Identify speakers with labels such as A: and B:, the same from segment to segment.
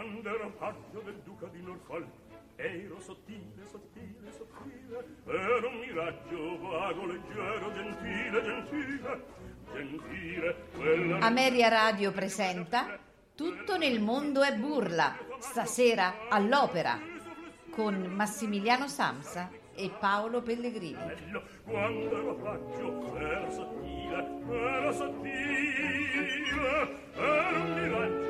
A: quando ero paggio del duca di Norfolk ero sottile, sottile, sottile ero un miraggio vago, leggero, gentile, gentile gentile quella...
B: Ameria Radio presenta Tutto nel mondo è burla stasera all'opera con Massimiliano Samsa e Paolo Pellegrini.
A: Bello, quando ero paggio ero sottile, ero sottile ero un miraggio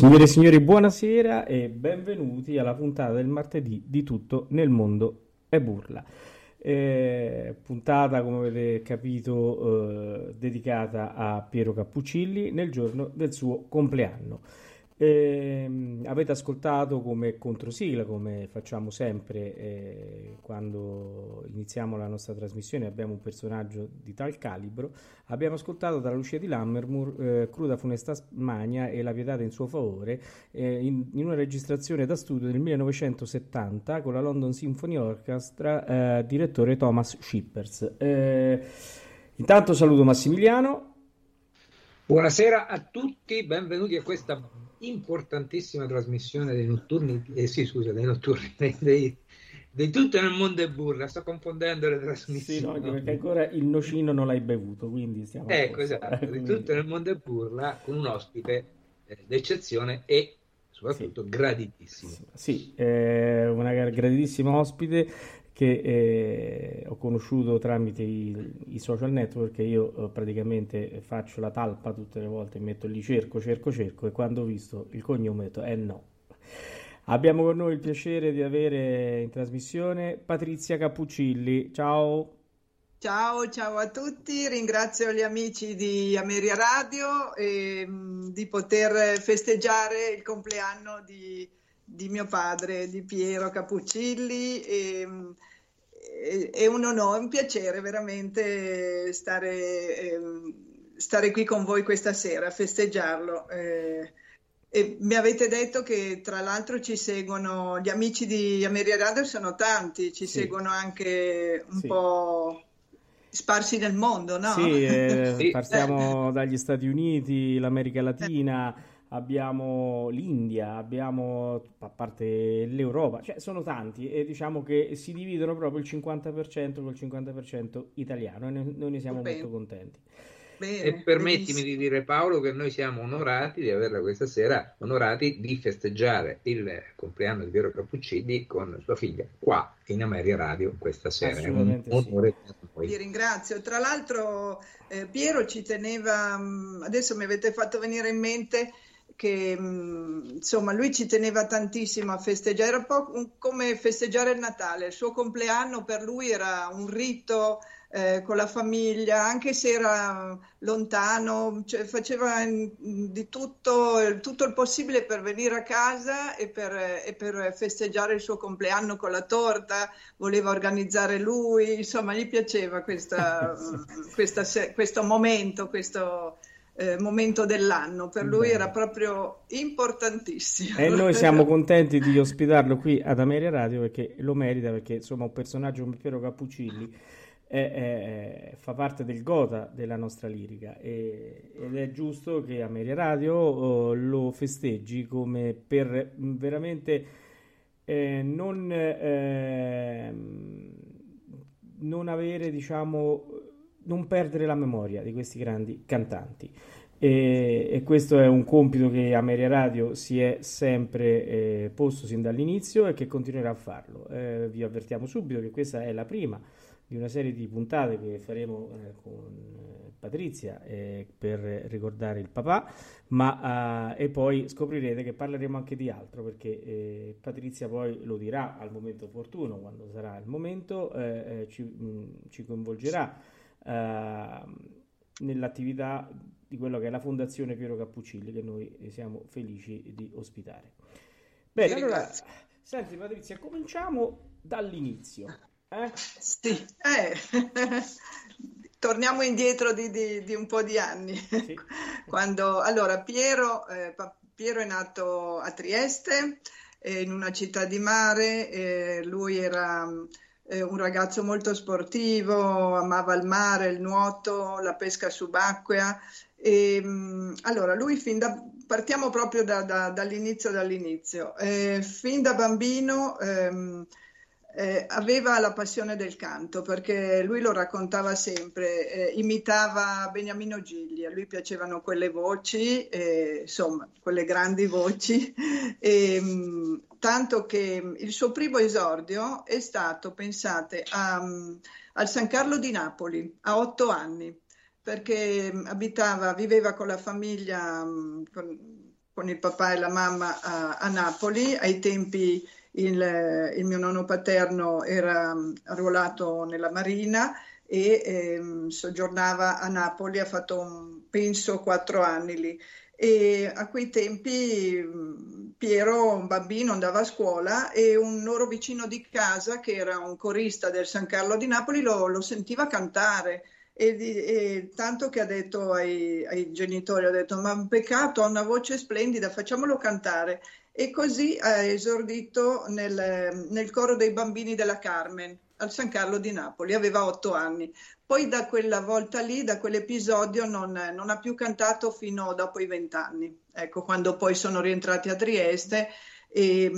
C: Signore e signori, buonasera e benvenuti alla puntata del martedì di Tutto nel mondo è burla. Eh, puntata, come avete capito, eh, dedicata a Piero Cappuccilli nel giorno del suo compleanno. Eh, avete ascoltato come controsigla, come facciamo sempre eh, quando iniziamo la nostra trasmissione, abbiamo un personaggio di tal calibro. Abbiamo ascoltato dalla Lucia di Lammermoor eh, Cruda Funesta Magna e La Pietà in suo favore eh, in, in, una registrazione da studio del 1970 con la London Symphony Orchestra, eh, direttore Thomas Shippers. Eh, intanto saluto Massimiliano.
D: Buonasera a tutti, benvenuti a questa importantissima trasmissione dei notturni, eh, sì scusa, dei notturni, dei, dei, dei tutto nel mondo è burla, sto confondendo le trasmissioni.
C: Sì, no, perché ancora il nocino non l'hai bevuto, quindi stiamo...
D: Ecco, esatto, di tutto nel mondo è burla con un ospite eh, d'eccezione e soprattutto sì. graditissimo.
C: Sì, eh, una graditissima ospite che eh, ho conosciuto tramite i, i social network io eh, praticamente faccio la talpa tutte le volte, metto lì cerco, cerco, cerco e quando ho visto il cognome ho detto eh no. Abbiamo con noi il piacere di avere in trasmissione Patrizia Cappuccilli. Ciao.
E: Ciao, ciao a tutti, ringrazio gli amici di Ameria Radio e mh, mm, di poter festeggiare il compleanno di, di mio padre, di Piero Cappuccilli. E, mh, mm, è un onore, un piacere veramente stare, eh, stare, qui con voi questa sera, festeggiarlo. Eh, e mi avete detto che tra l'altro ci seguono gli amici di Ameria Radio, sono tanti, ci sì. seguono anche un sì. po' sparsi nel mondo, no?
C: Sì, eh, partiamo dagli Stati Uniti, l'America Latina abbiamo l'India, abbiamo a parte l'Europa, cioè sono tanti e diciamo che si dividono proprio il 50% col 50% italiano e noi ne siamo Bene. molto contenti.
D: Bene, e permettimi benissimo. di dire Paolo che noi siamo onorati di averla questa sera, onorati di festeggiare il compleanno di Piero Cappuccini con sua figlia qua in Ameria Radio questa sera. È un
E: onore sì. Ti ringrazio. Tra l'altro eh, Piero ci teneva, mm, adesso mi avete fatto venire in mente che insomma lui ci teneva tantissimo a festeggiare, era un po' come festeggiare il Natale, il suo compleanno per lui era un rito eh, con la famiglia, anche se era lontano, cioè faceva di tutto, tutto, il possibile per venire a casa e per, e per, festeggiare il suo compleanno con la torta, voleva organizzare lui, insomma gli piaceva questa, questa, questo momento, questo eh, momento dell'anno. Per lui Bene. era proprio importantissimo.
C: E noi siamo contenti di ospitarlo qui ad Ameria Radio perché lo merita, perché insomma un personaggio come Piero Cappuccilli è, è, fa parte del gota della nostra lirica e, ed è giusto che Ameria Radio oh, lo festeggi come per veramente eh, non, eh, non avere diciamo non perdere la memoria di questi grandi cantanti. E, e, questo è un compito che Ameria Radio si è sempre eh, posto sin dall'inizio e che continuerà a farlo. Eh, vi avvertiamo subito che questa è la prima di una serie di puntate che faremo eh, con eh, Patrizia eh, per ricordare il papà, ma eh, e poi scoprirete che parleremo anche di altro perché Patrizia poi lo dirà al momento opportuno, quando sarà il momento, ci, mh, ci coinvolgerà Ehm, nell'attività di quello che è la Fondazione Piero Cappuccilli che noi siamo felici di ospitare. Bene, allora, senti Patrizia, cominciamo dall'inizio.
E: Eh? Sì, eh. torniamo indietro di, di, di, un po' di anni. Sì. Quando, allora, Piero, eh, Piero è nato a Trieste, eh, in una città di mare, eh, lui era eh, un ragazzo molto sportivo, amava il mare, il nuoto, la pesca subacquea. E, mh, allora, lui fin da, partiamo proprio da, da, dall'inizio, dall'inizio. Eh, fin da bambino ehm, eh, aveva la passione del canto perché lui lo raccontava sempre, eh, imitava Beniamino Gigli, a lui piacevano quelle voci, eh, insomma, quelle grandi voci, e, mh, tanto che il suo primo esordio è stato, pensate, a, al San Carlo di Napoli a otto anni, perché abitava, viveva con la famiglia, con, con il papà e la mamma a, a Napoli ai tempi il, il, mio nonno paterno era mm, arruolato nella Marina e eh, soggiornava a Napoli, ha fatto un, penso quattro anni lì. E a quei tempi mm, Piero, un bambino, andava a scuola e un loro vicino di casa, che era un corista del San Carlo di Napoli, lo, lo sentiva cantare. E, e, tanto che ha detto ai, ai, genitori, ha detto ma un peccato, ha una voce splendida, facciamolo cantare e così ha esordito nel, nel coro dei bambini della Carmen al San Carlo di Napoli, aveva otto anni. Poi da quella volta lì, da quell'episodio, non, non ha più cantato fino dopo i vent'anni, ecco, quando poi sono rientrati a Trieste e,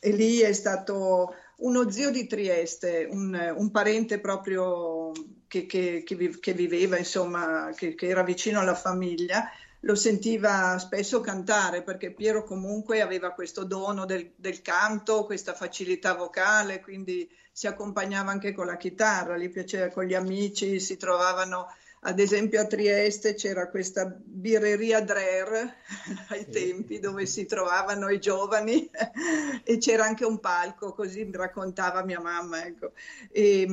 E: e, lì è stato uno zio di Trieste, un, un parente proprio che, che, che, viveva, insomma, che, che era vicino alla famiglia lo sentiva spesso cantare perché Piero comunque aveva questo dono del, del, canto, questa facilità vocale, quindi si accompagnava anche con la chitarra, gli piaceva con gli amici, si trovavano ad esempio a Trieste c'era questa birreria Drer ai tempi dove si trovavano i giovani e c'era anche un palco, così raccontava mia mamma. Ecco. E,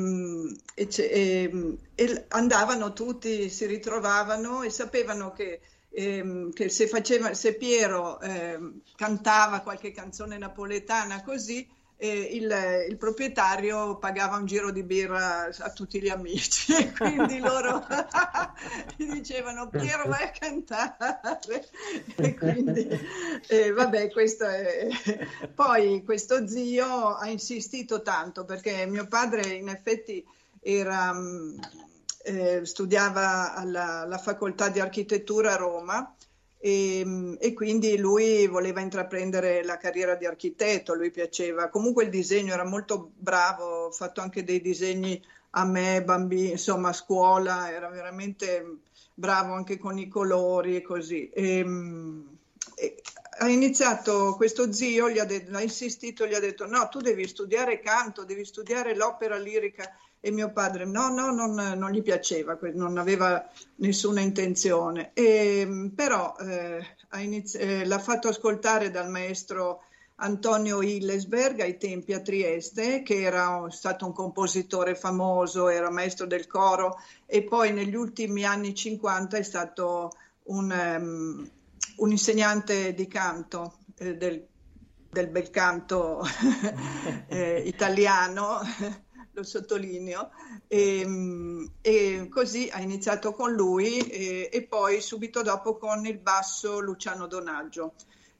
E: e, e, e andavano tutti, si ritrovavano e sapevano che ehm, che se, faceva, se Piero ehm, cantava qualche canzone napoletana così, eh, il, il, proprietario pagava un giro di birra a tutti gli amici. E quindi loro gli dicevano Piero vai a cantare e quindi eh, vabbè questo è poi questo zio ha insistito tanto perché mio padre in effetti era eh, studiava alla, alla, facoltà di architettura a Roma e, e, quindi lui voleva intraprendere la carriera di architetto, lui piaceva. Comunque il disegno era molto bravo, ho fatto anche dei disegni a me, bambini, insomma a scuola, era veramente bravo anche con i colori e così. E, e, ha iniziato questo zio, gli ha, de- ha insistito, gli ha detto no, tu devi studiare canto, devi studiare l'opera lirica e mio padre no, no, non, non gli piaceva, non aveva nessuna intenzione, e, però eh, inizi- eh, l'ha fatto ascoltare dal maestro Antonio Hillesberg ai tempi a Trieste, che era stato un compositore famoso, era maestro del coro e poi negli ultimi anni 50 è stato un, um, un insegnante di canto eh, del, del bel canto eh, italiano lo sottolineo, e, ehm, e, così ha iniziato con lui e, e, poi subito dopo con il basso Luciano Donaggio.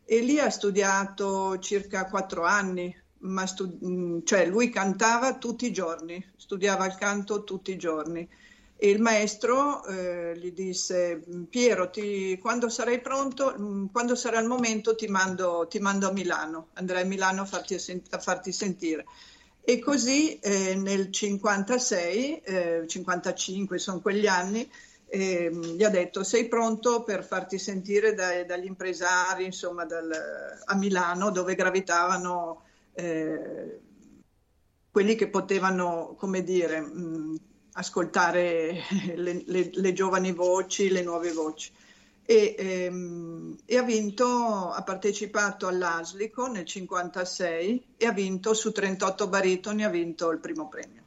E: E lì ha studiato circa quattro anni, ma stu- cioè lui cantava tutti i giorni, studiava il canto tutti i giorni. E il maestro eh, gli disse, Piero, ti, quando sarai pronto, mm, quando sarà il momento ti mando, ti mando a Milano, andrai a Milano a farti, a farti sentire. E così eh, nel 56, eh, 55 sono quegli anni, eh, gli ha detto sei pronto per farti sentire dai, dagli impresari, insomma, dal, a Milano dove gravitavano eh, quelli che potevano, come dire, mh, ascoltare le, le, le giovani voci, le nuove voci e, ehm, e, ha vinto, ha partecipato all'Aslico nel 56 e ha vinto su 38 baritoni, ha vinto il primo premio.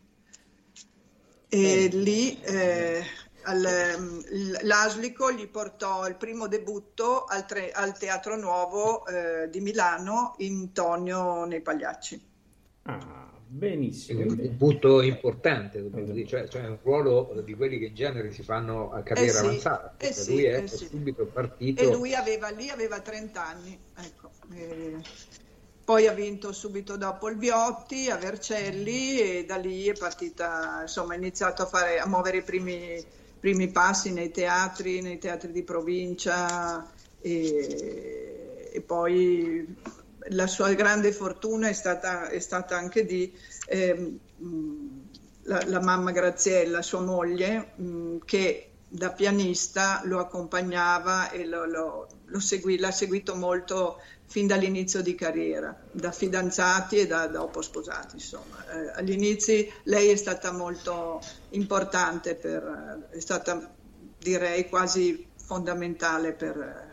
E: E lì eh, al, l'Aslico gli portò il primo debutto al, tre, al Teatro Nuovo eh, di Milano in Tonio nei Pagliacci.
C: Ah, Benissimo.
D: Un debutto importante, dire, cioè, cioè, un ruolo di quelli che in genere si fanno a carriera
E: Eh sì,
D: avanzata.
E: eh sì,
D: lui è,
E: eh
D: è
E: sì.
D: subito partito.
E: E lui aveva lì aveva 30 anni. Ecco. Poi ha vinto subito dopo il Viotti a Vercelli e da lì è partita, insomma, ha iniziato a, fare, a muovere i primi, primi passi nei teatri, nei teatri di provincia e, e poi la sua grande fortuna è stata, è stata anche di mh, la, la mamma Graziella, sua moglie, mh, che da pianista lo accompagnava e lo, lo- lo seguì, l'ha seguito molto fin dall'inizio di carriera, da fidanzati e da dopo sposati. Insomma. Eh, agli inizi lei è stata molto importante, per, è stata direi quasi fondamentale per,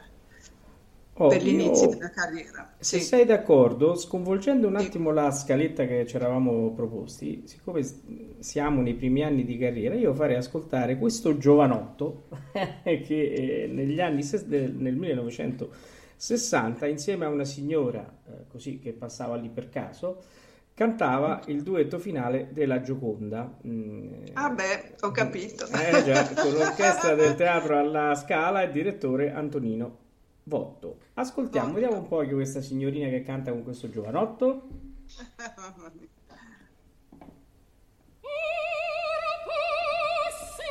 C: Oh,
E: per l'inizio
C: io-
E: della carriera.
C: Se
E: Sì.
C: sei d'accordo, sconvolgendo un attimo la scaletta che ci eravamo proposti, siccome siamo nei primi anni di carriera, io farei ascoltare questo giovanotto che eh, negli anni nel 1960, insieme a una signora eh, così che passava lì per caso, cantava il duetto finale della Gioconda. Mm,
E: Ah beh, ho capito.
C: eh già, con l'orchestra del teatro alla Scala e direttore Antonino Votto. Ascoltiamo,
E: Votto.
C: vediamo un po' che questa signorina che canta con questo giovanotto.
F: Ora posso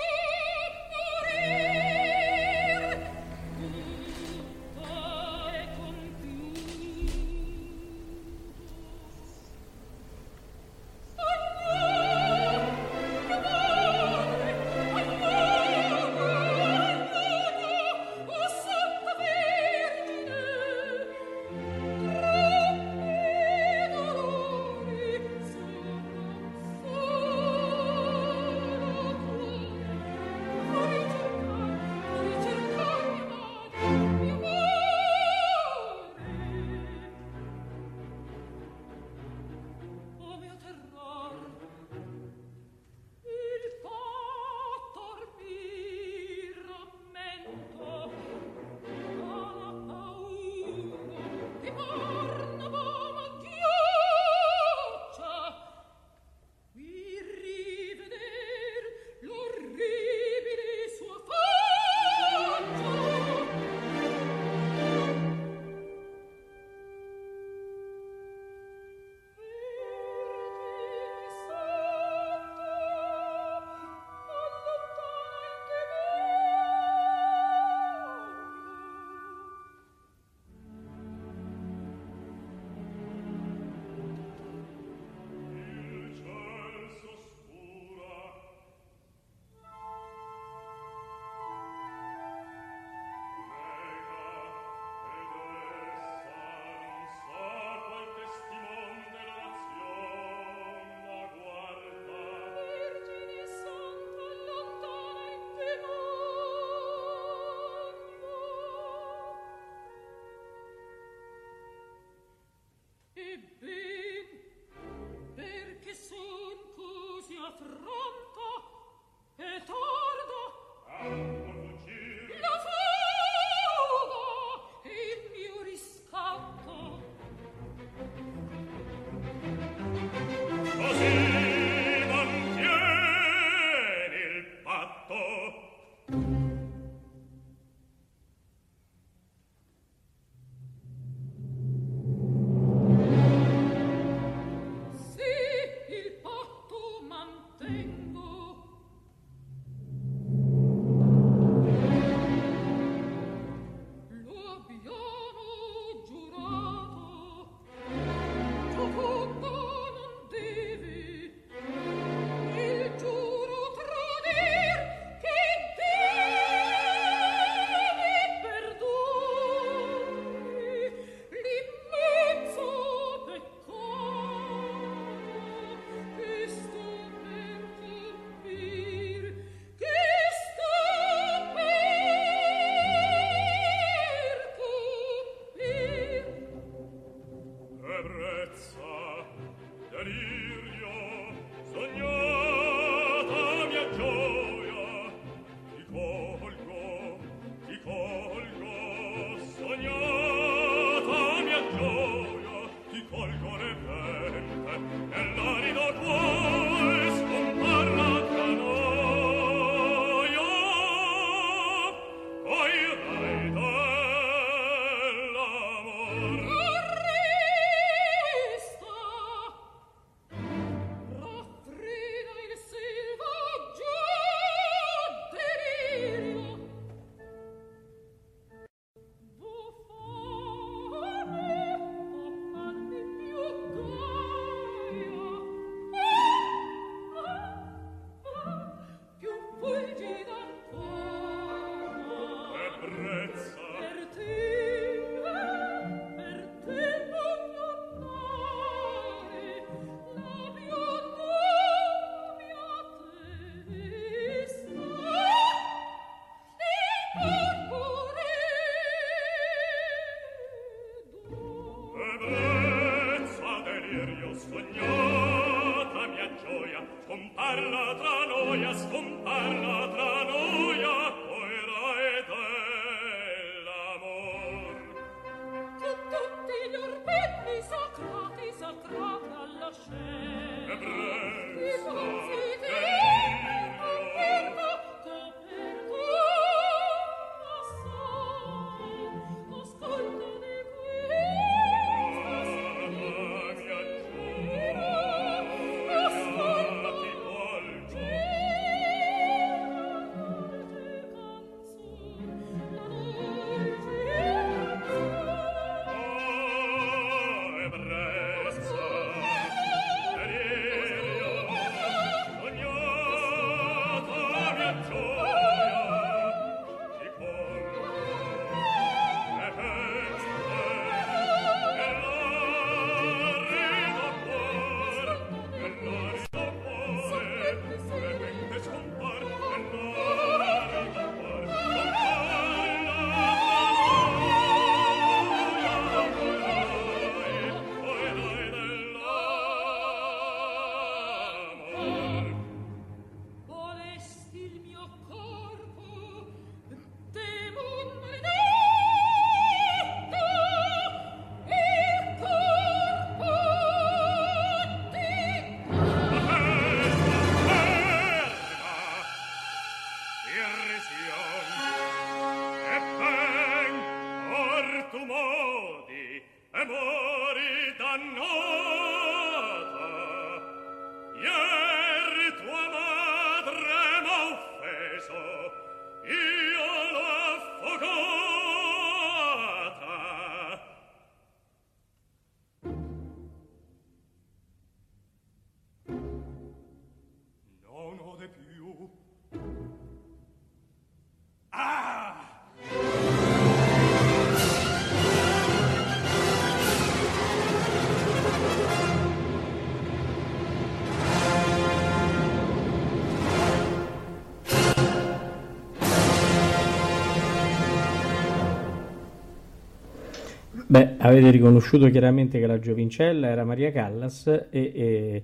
C: avete riconosciuto chiaramente che la giovincella era Maria Callas e, e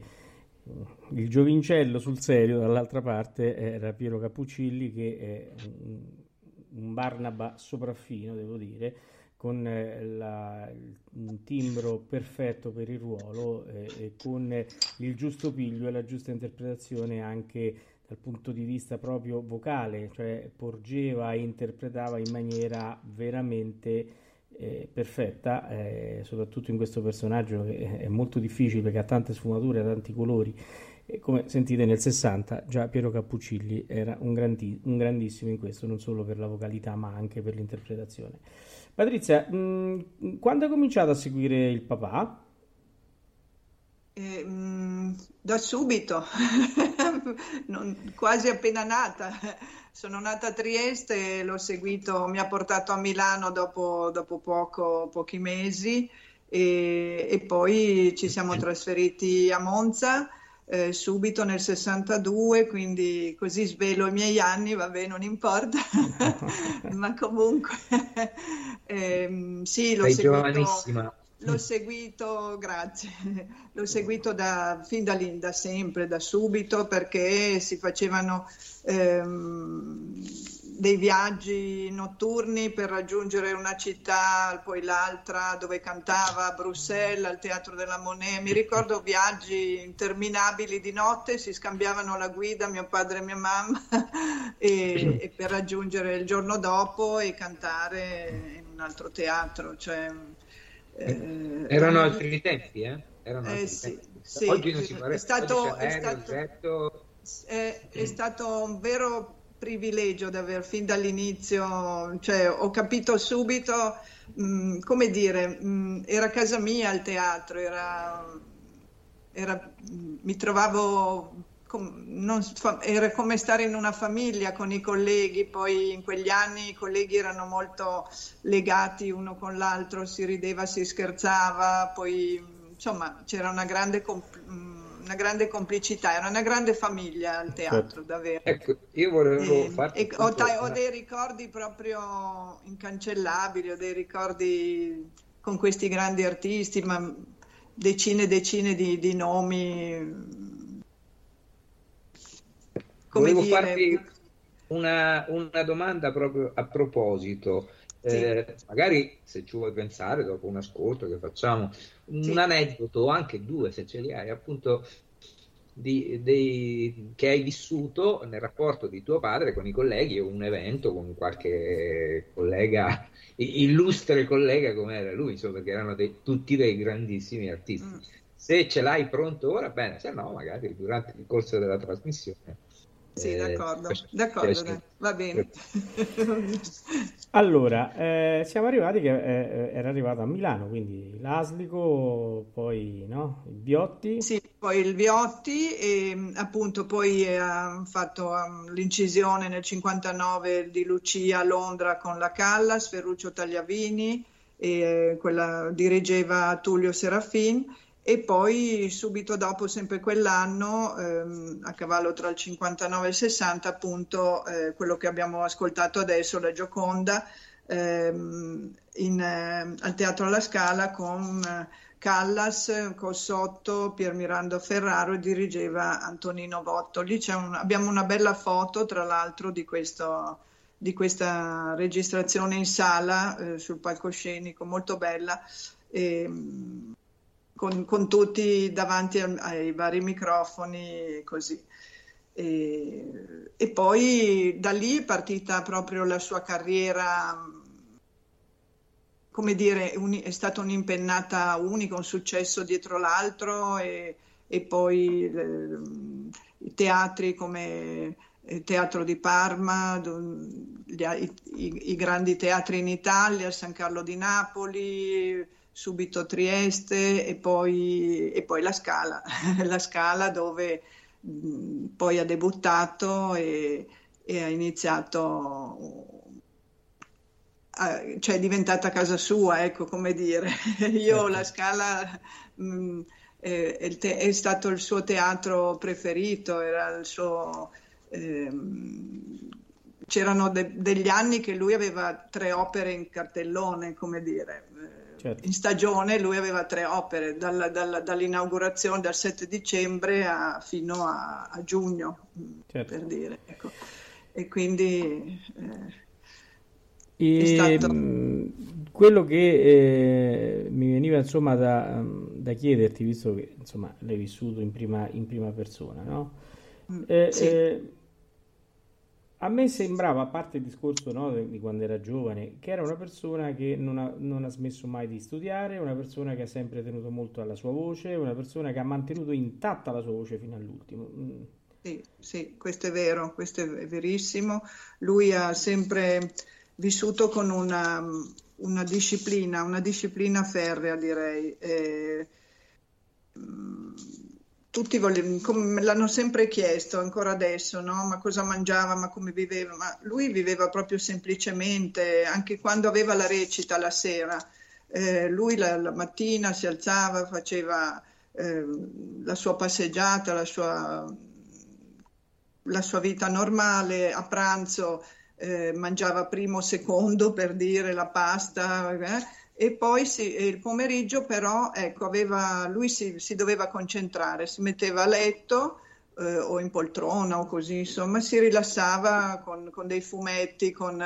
C: il giovincello sul serio dall'altra parte era Piero Cappuccilli che è un, Barnaba sopraffino, devo dire, con eh, la- un timbro perfetto per il ruolo eh, e con il giusto piglio e la giusta interpretazione anche dal punto di vista proprio vocale, cioè porgeva e interpretava in maniera veramente eh, perfetta, eh, soprattutto in questo personaggio che è molto difficile perché ha tante sfumature, ha tanti colori. E come sentite nel 60 già Piero Cappuccilli era un, grandi- un grandissimo in questo, non solo per la vocalità ma anche per l'interpretazione. Patrizia, mh, quando hai cominciato a seguire il papà?
E: Eh, mm, da subito, Non- quasi appena nata. Sono nata a Trieste, l'ho seguito, mi ha portato a Milano dopo, dopo poco, pochi mesi e, e poi ci siamo trasferiti a Monza eh, subito nel 62, quindi così svelo i miei anni, vabbè, non importa, ma comunque ehm, sì, l'ho
D: Sei
E: seguito.
D: giovanissima.
E: L'ho seguito, grazie, l'ho seguito da, fin da lì, da sempre, da subito, perché si facevano ehm, dei viaggi notturni per raggiungere una città, poi l'altra, dove cantava a Bruxelles, al Teatro della Monnaie. Mi ricordo viaggi interminabili di notte, si scambiavano la guida mio padre e mia mamma e, e per raggiungere il giorno dopo e cantare in un altro teatro. Cioè, eh,
D: Erano altri tempi, eh? Erano
E: Eh,
D: altri
E: sì,
D: tempi.
E: sì.
D: Oggi non si vorrebbe.
E: È stato- è stato-
D: jet,
E: È, è stato un vero privilegio di aver fin dall'inizio, cioè ho capito subito, mh, come dire, mh, era casa mia il teatro, era, era- mh, mi trovavo, non fa- era come stare in una famiglia con i colleghi, poi in quegli anni i colleghi erano molto legati uno con l'altro, si rideva, si scherzava, poi insomma c'era una grande, compl- mh, una grande complicità, era una grande famiglia al teatro, davvero.
D: Ecco, io volevo
E: E-
D: farti
E: e ho, ta- ho dei ricordi proprio incancellabili, ho dei ricordi con questi grandi artisti, ma decine e decine di, di nomi. Come
D: Volevo
E: dire,
D: farti una, una domanda proprio a proposito.
E: Sì.
D: Eh, magari se ci vuoi pensare dopo un ascolto che facciamo, un
E: Sì.
D: aneddoto, anche due se ce li hai, appunto di- dei- che hai vissuto nel rapporto di tuo padre con i colleghi o un evento con qualche collega, illustre collega come era lui, insomma, perché erano dei- tutti dei grandissimi artisti.
E: Mm.
D: Se ce l'hai pronto ora, bene, se no, magari durante il corso della trasmissione.
E: Sì,
D: eh,
E: d'accordo,
D: facciamo-
E: d'accordo, va bene.
C: Allora, eh, siamo arrivati che eh, era arrivato a Milano, quindi l'Aslico, poi no, il Biotti.
E: Sì, poi il Viotti e mh, appunto poi eh, ha fatto um, l'incisione nel 59 di Lucia a Londra con la Callas, Ferruccio Tagliavini, e eh, quella dirigeva Tullio Serafin e poi subito dopo, sempre quell'anno, ehm, a cavallo tra il 59 e il 60, appunto eh, quello che abbiamo ascoltato adesso, la Gioconda, ehm, in, eh, al Teatro alla Scala con eh, Callas, Cossotto, Piermirando Ferraro e dirigeva Antonino Votto. Lì un- abbiamo una bella foto, tra l'altro, di, questo, di questa registrazione in sala eh, sul palcoscenico, molto bella. E, mh, con, con tutti davanti al- ai vari microfoni, così. E, e poi da lì è partita proprio la sua carriera, come dire, uni- è stata un'impennata unica, un successo dietro l'altro e, e poi eh, i teatri come il Teatro di Parma, gli- i- i grandi teatri in Italia, San Carlo di Napoli, subito Trieste e poi, e poi la Scala, la Scala dove mh, poi ha debuttato e, e ha iniziato, cioè è diventata casa sua, ecco come dire. Io
C: Certo.
E: la Scala mh, è, te- è stato il suo teatro preferito, era il suo... ehm, c'erano de- degli anni che lui aveva tre opere in cartellone, come dire.
C: Certo.
E: In stagione lui aveva tre opere, dalla- dalla- dall'inaugurazione dal 7 dicembre a- fino a, a giugno, mh,
C: Certo.
E: per dire. ecco. E quindi eh,
C: E,
E: È stato-
C: quello che eh, mi veniva insomma da, mm, da chiederti, visto che insomma l'hai vissuto in prima, in prima persona, no?
E: mm,
C: Eh,
E: sì.
C: eh, a me sembrava, a parte il discorso no, di quando era giovane, che era una persona che non ha, non ha smesso mai di studiare, una persona che ha sempre tenuto molto alla sua voce, una persona che ha mantenuto intatta la sua voce fino all'ultimo. Mm,
E: Sì, sì, questo è vero, questo è verissimo. Lui ha sempre vissuto con una, una disciplina, una disciplina ferrea, direi. Eh, mm, tutti vogliono, come me l'hanno sempre chiesto, ancora adesso, no? Ma cosa mangiava, ma come viveva? Ma lui viveva proprio semplicemente, anche quando aveva la recita la sera. Eh, lui la, la mattina si alzava, faceva eh, la sua passeggiata, la sua, la sua vita normale, a pranzo eh, mangiava primo, secondo per dire la pasta, eh, e poi e il pomeriggio però ecco, aveva, lui si, si doveva concentrare, si metteva a letto eh, o in poltrona o così, insomma, si rilassava con, con dei fumetti, con,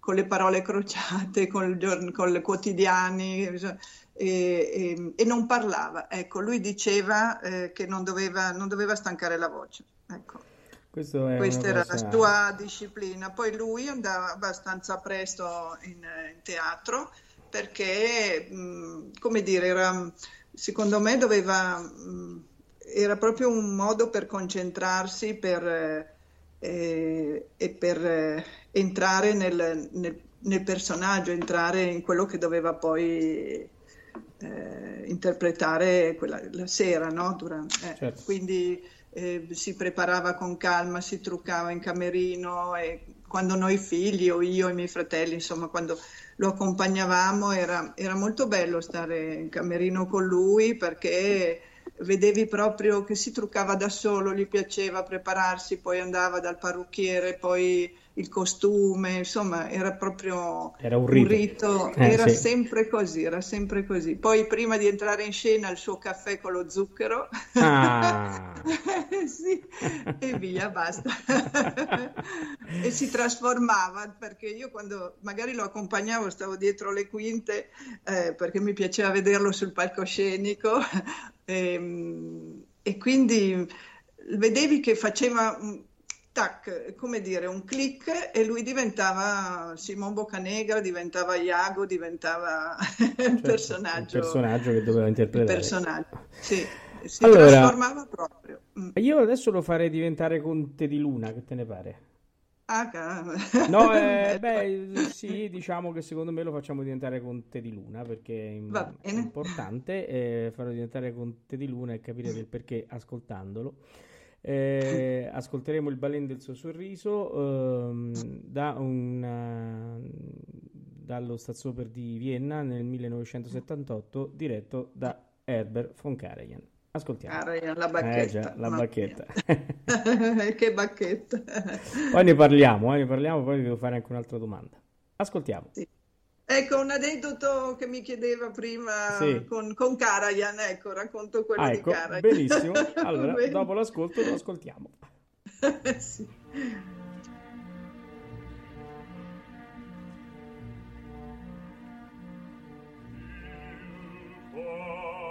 E: con le parole crociate, con, con i quotidiani e, e- e non parlava. Ecco, lui diceva eh, che non doveva, non doveva stancare la voce. Ecco. Questa era
C: cosa...
E: la sua disciplina. Poi lui andava abbastanza presto in, in teatro perché, mh, come dire, era, secondo me doveva, mh, era proprio un modo per concentrarsi per, eh, e per eh, entrare nel, nel- nel personaggio, entrare in quello che doveva poi eh, interpretare quella, la sera, no? Durante- eh,
C: Certo.
E: Quindi eh, si preparava con calma, si truccava in camerino e quando noi figli o io e i miei fratelli, insomma, quando lo accompagnavamo era, era molto bello stare in camerino con lui perché vedevi proprio che si truccava da solo, gli piaceva prepararsi, poi andava dal parrucchiere, poi il costume, insomma, era proprio
C: Era un rito.
E: rito,
C: Eh,
E: era
C: sì.
E: sempre così, era sempre così. Poi prima di entrare in scena il suo caffè con lo zucchero.
C: Ah.
E: Sì, e via, basta. E si trasformava perché io quando magari lo accompagnavo stavo dietro le quinte eh, perché mi piaceva vederlo sul palcoscenico e, e quindi vedevi che faceva un tac, come dire, un click e lui diventava Simon Boccanegra, diventava Iago, diventava il
C: Certo,
E: personaggio.
C: il personaggio che doveva
E: il
C: interpretare.
E: personaggio, sì, si
C: Allora-
E: trasformava proprio. Mm.
C: Io adesso lo farei diventare Conte di Luna, che te ne pare?
E: Ah,
C: No, eh, beh, sì, diciamo che secondo me lo facciamo diventare Conte di Luna perché è importante eh, farlo diventare Conte di Luna e capire del perché ascoltandolo. Eh, ascolteremo il Balen del suo sorriso ehm, da una- dallo Staatsoper di Vienna nel 1978 diretto da Herbert von Karajan. Ascoltiamo.
E: Ah, la
C: Eh
E: bacchetta.
C: già, la bacchetta.
E: che bacchetta.
C: Poi ne parliamo, eh, ne parliamo, poi vi devo fare anche un'altra domanda. Ascoltiamo.
E: Ecco, un aneddoto che mi chiedeva prima
C: Sì.
E: con, con Karajan, ecco, racconto quello
C: Ah,
E: di
C: ecco,
E: Karajan.
C: benissimo. Allora,
E: Bene.
C: dopo l'ascolto lo ascoltiamo.
E: Sì.
A: del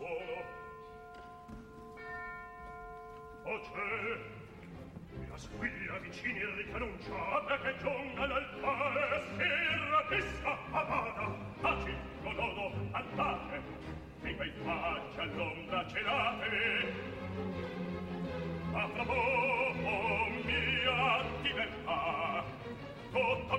A: solo. O ciel la squilla vicini e ricanuncia perché giunga l'altare sirra pissa amata taci gododo andate e bei faccia all'ombra celatevi a propos mia libertà tutto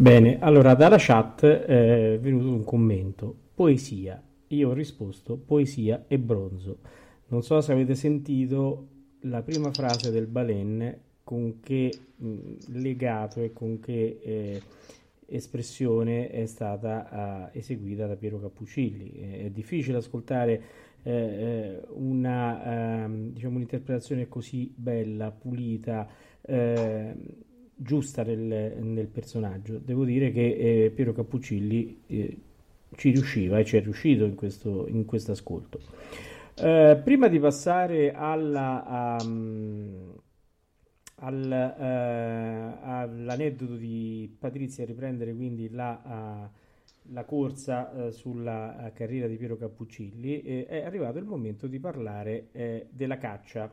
C: Bene, allora dalla chat eh, è venuto un commento. Poesia. Io ho risposto poesia e bronzo. Non so se avete sentito la prima frase del Balen con che mh, legato e con che eh, espressione è stata uh, eseguita da Piero Cappuccilli. È difficile ascoltare eh, eh una, uh, diciamo, un'interpretazione così bella, pulita, eh, giusta nel, nel, personaggio. Devo dire che eh, Piero Cappuccilli eh, ci riusciva e ci è riuscito in questo in ascolto. Eh, prima di passare alla, um, al, uh, all'aneddoto di Patrizia, riprendere quindi la, uh, la corsa uh, sulla carriera di Piero Cappuccilli, è arrivato il momento di parlare della caccia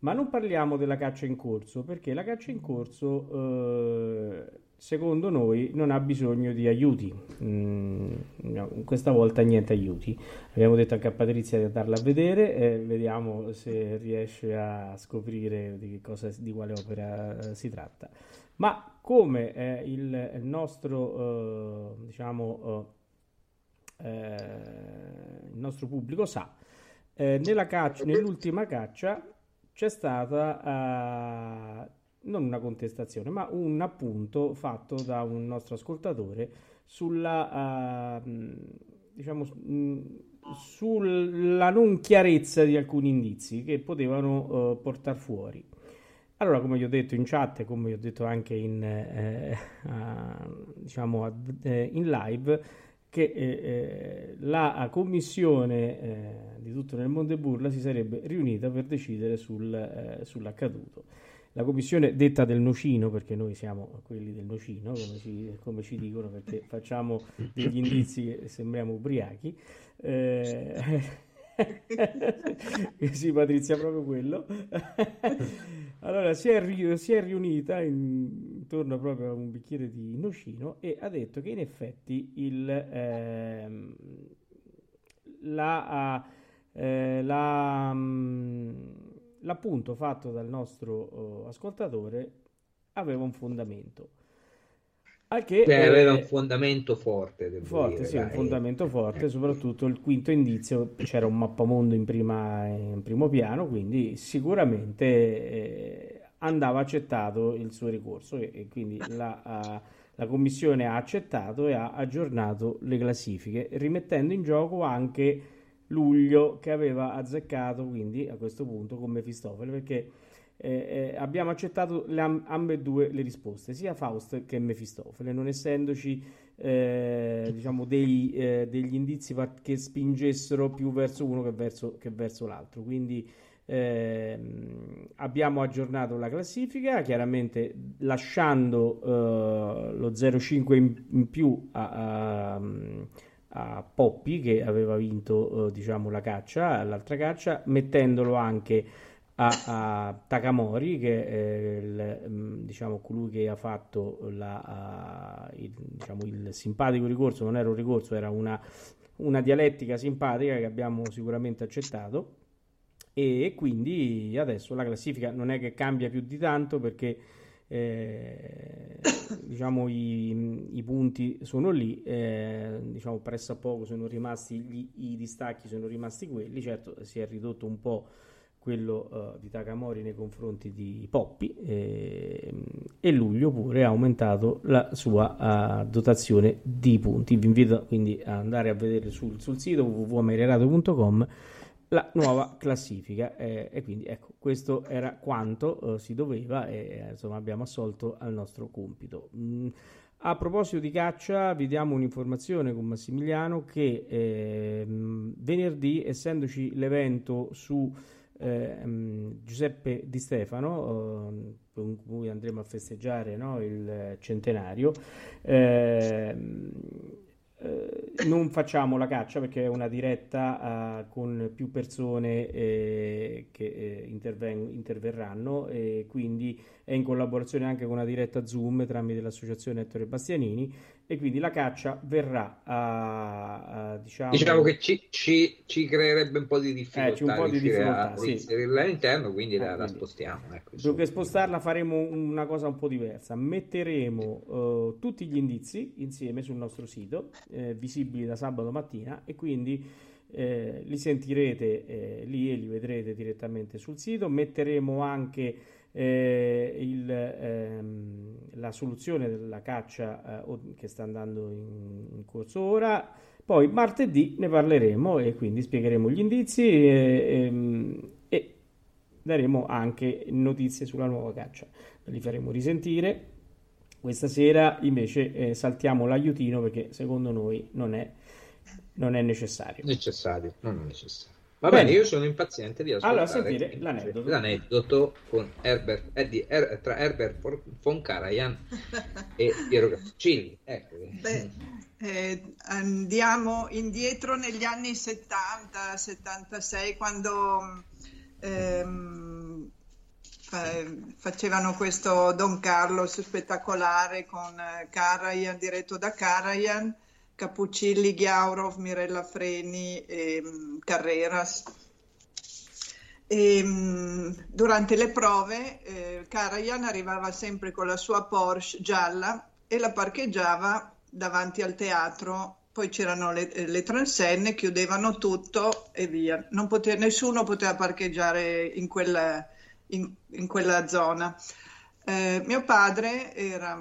C: ma non parliamo della caccia in corso, perché la caccia in corso, eh, secondo noi, non ha bisogno di aiuti. Mm, no, questa volta niente aiuti. Abbiamo detto anche a Patrizia di andarla a vedere, eh, vediamo se riesce a scoprire di, cosa, di quale opera eh, si tratta. Ma come eh, il, il, nostro, eh, diciamo, eh, il nostro pubblico sa, caccia, nell'ultima caccia c'è stata uh, non una contestazione, ma un appunto fatto da un nostro ascoltatore sulla, uh, diciamo, sulla non chiarezza di alcuni indizi che potevano uh, portare fuori. Allora, come vi ho detto in chat e come vi ho detto anche in, eh, diciamo, in live, che eh, eh, la commissione eh, di tutto nel mondo e burla si sarebbe riunita per decidere sul, eh, sull'accaduto. La commissione detta del nocino, perché noi siamo quelli del nocino, come ci, come ci dicono, perché facciamo degli indizi e sembriamo ubriachi. Eh, sì, Patrizia, proprio quello. allora, si è, ri- si è riunita in- intorno proprio a un bicchiere di nocino e ha detto che in effetti il, ehm, la, eh, la, mh, l'appunto fatto dal nostro oh, ascoltatore aveva un fondamento. Che,
D: cioè, aveva un fondamento forte,
C: forte
D: dire,
C: sì, un fondamento forte, soprattutto il quinto indizio c'era un mappamondo in, prima, in primo piano, quindi sicuramente eh, andava accettato il suo ricorso e, e quindi la, uh, la, commissione ha accettato e ha aggiornato le classifiche, rimettendo in gioco anche luglio che aveva azzeccato quindi a questo punto con Mefistofele perché eh, eh, abbiamo accettato le, ambedue le risposte, sia Faust che Mefistofele, non essendoci eh, diciamo dei, eh, degli indizi che spingessero più verso uno che verso, che verso l'altro. Quindi ehm, abbiamo aggiornato la classifica, chiaramente lasciando eh, lo 0,5 in, in più a, a a Poppi che aveva vinto eh, diciamo la caccia, l'altra caccia, mettendolo anche a, a Takamori, che è il, mm, diciamo, colui che ha fatto la, uh, il, diciamo, il, simpatico ricorso, non era un ricorso, era una, una dialettica simpatica che abbiamo sicuramente accettato. E quindi adesso la classifica non è che cambia più di tanto perché eh, diciamo i, i, punti sono lì, eh, diciamo presso a poco sono rimasti gli, i distacchi, sono rimasti quelli, certo si è ridotto un po' quello uh, di Takamori nei confronti di Poppi eh, e luglio pure ha aumentato la sua uh, dotazione di punti. Vi invito quindi ad andare a vedere sul, sul sito www.ameriradio.com la nuova classifica eh, e quindi ecco questo era quanto uh, si doveva e insomma abbiamo assolto al nostro compito. Mm, a proposito di caccia, vi diamo un'informazione con Massimiliano che eh, venerdì, essendoci l'evento su eh, Giuseppe Di Stefano, eh, con cui andremo a festeggiare no, il centenario. Eh, eh, non facciamo la caccia perché è una diretta uh, con più persone eh, che eh, interven- interverranno e quindi è in collaborazione anche con una diretta Zoom tramite l'associazione Ettore Bastianini e quindi la caccia verrà a, a diciamo...
D: diciamo che ci, ci, ci, creerebbe un po' di difficoltà,
C: eh, un po' di difficoltà
D: a sì. inserirla all'interno quindi, la, la, spostiamo ecco,
C: più che spostarla faremo una cosa un po' diversa metteremo tutti gli indizi insieme sul nostro sito eh, visibili da sabato mattina e quindi eh, li sentirete eh, lì e li vedrete direttamente sul sito. Metteremo anche eh, il, ehm, la soluzione della caccia eh, che sta andando in, in, corso ora. Poi martedì ne parleremo e quindi spiegheremo gli indizi e, ehm, e daremo anche notizie sulla nuova caccia. Li faremo risentire questa sera invece eh, saltiamo l'aiutino perché secondo noi non è, non è necessario.
D: Necessario, non è necessario. Va bene, bene io sono impaziente di ascoltare
C: allora, sentire l'aneddoto.
D: l'aneddoto con Herbert, eh, di, er, tra Herbert von Karajan e Piero Cappuccilli. Ecco.
E: Beh, eh, andiamo indietro negli anni 70-76 quando ehm, facevano questo Don Carlos spettacolare con eh, Karajan, diretto da Karajan, Cappuccilli, Ghiaurov, Mirella Freni e mm, Carreras. E, mm, durante le prove eh, Karajan arrivava sempre con la sua Porsche gialla e la parcheggiava davanti al teatro poi c'erano le, le, transenne, chiudevano tutto e via. Pote, nessuno poteva parcheggiare in quella, in, in quella zona. Eh, mio padre era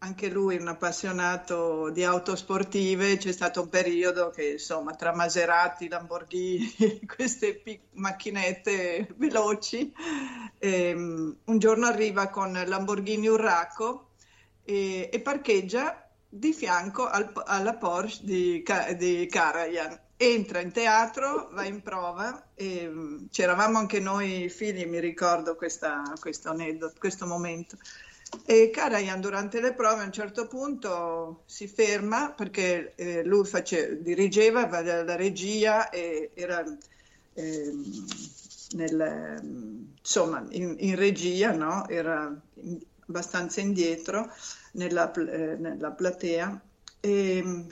E: anche lui un appassionato di auto sportive, c'è stato un periodo che insomma tra Maserati, Lamborghini, queste pic- macchinette veloci, ehm, un giorno arriva con Lamborghini Urraco e, e parcheggia di fianco al, alla Porsche di, di Karajan entra in teatro, va in prova e mm, c'eravamo anche noi figli, mi ricordo questa, questo aneddoto, questo momento. E Karajan durante le prove a un certo punto si ferma perché eh, lui face, dirigeva, va alla regia e era eh, nel, insomma in, in regia, no? era in, abbastanza indietro nella, eh, nella platea. E,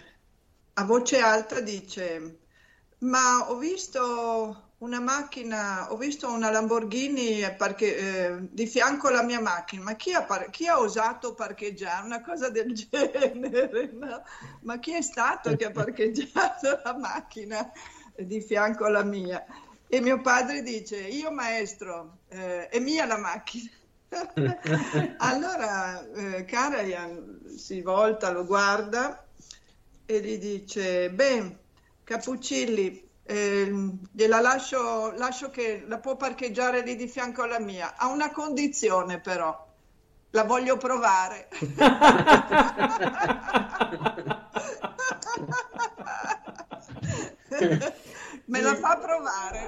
E: a voce alta dice, ma ho visto una macchina, ho visto una Lamborghini parche- eh, di fianco alla mia macchina, ma chi ha, par- chi ha osato parcheggiare una cosa del genere? no? Ma chi è stato che ha parcheggiato la macchina di fianco alla mia? E mio padre dice, io maestro, eh, è mia la macchina. allora eh, Karajan si volta, lo guarda e gli dice, beh, Capuccilli, eh, gliela lascio, lascio che la può parcheggiare lì di fianco alla mia, a una condizione però, la voglio provare. Me la fa provare.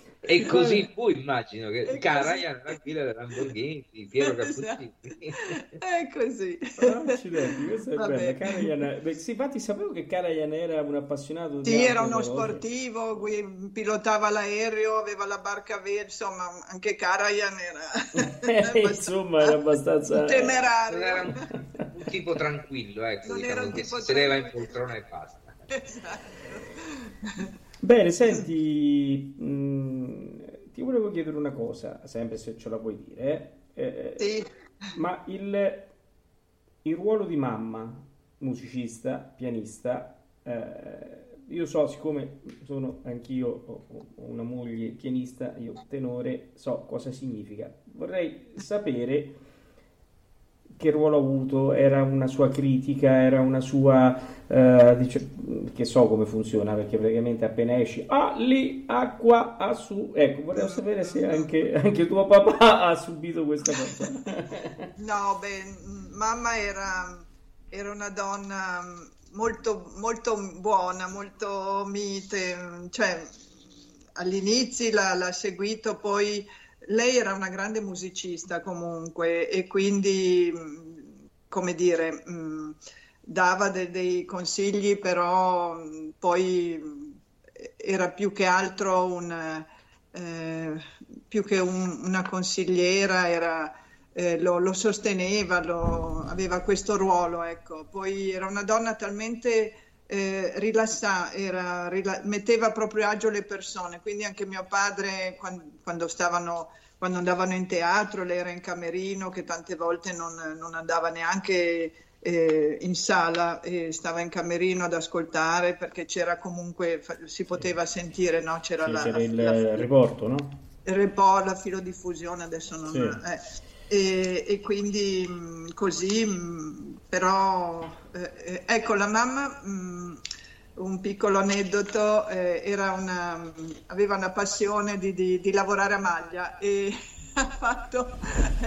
D: E così fu, immagino, che Karajan
E: così-
D: era figlia della Lamborghini, Piero
E: Esatto.
D: Cappuccini.
E: È così.
C: Ah, Accidenti, questa è
E: Vabbè.
C: bella. Karajan, beh, sì, infatti sapevo che Karajan era un appassionato di
E: Sì, era uno sportivo, gui- pilotava l'aereo, aveva la barca verde, insomma, anche Karajan era
C: Eh, insomma, era abbastanza...
E: temerario.
D: Non era un, un tipo tranquillo, ecco,
E: era
D: diciamo,
E: un
D: che si sedeva in poltrona e basta.
E: Esatto.
C: Bene, senti, mh, ti volevo chiedere una cosa, sempre se ce la puoi dire. eh,
E: Sì.
C: ma il, il ruolo di mamma, musicista, pianista, eh, io so, siccome sono anch'io ho ho una moglie pianista, io tenore, so cosa significa. Vorrei sapere che ruolo ha avuto, era una sua critica, era una sua, eh, dice- che so come funziona, perché praticamente appena esci, ah, lì, acqua, ah, su, ecco, vorrei sapere se anche, anche tuo papà ha subito questa cosa.
E: No, beh, mamma era, era una donna molto, molto buona, molto mite, cioè all'inizio l'ha, l'ha seguito, poi lei era una grande musicista comunque e quindi, come dire, dava de- dei consigli, però poi era più che altro un, eh, più che un- una consigliera, era eh, lo, lo sosteneva, lo- aveva questo ruolo, ecco. Poi era una donna talmente eh, rilassata, era, rila- metteva proprio agio le persone, quindi anche mio padre quan- quando, stavano, quando andavano in teatro, lei era in camerino, che tante volte non, non andava neanche eh, in sala, e stava in camerino ad ascoltare perché c'era comunque, si poteva sentire, no? C'era
C: Sì,
E: la,
C: c'era
E: la-
C: il
E: la-
C: riporto, no?
E: il report, la filodiffusione, adesso non...
C: Sì.
E: eh. E, e quindi mh, così, mh, però eh, eh, ecco la mamma, mh, un piccolo aneddoto, eh, una, aveva una passione di, di- di lavorare a maglia e ha fatto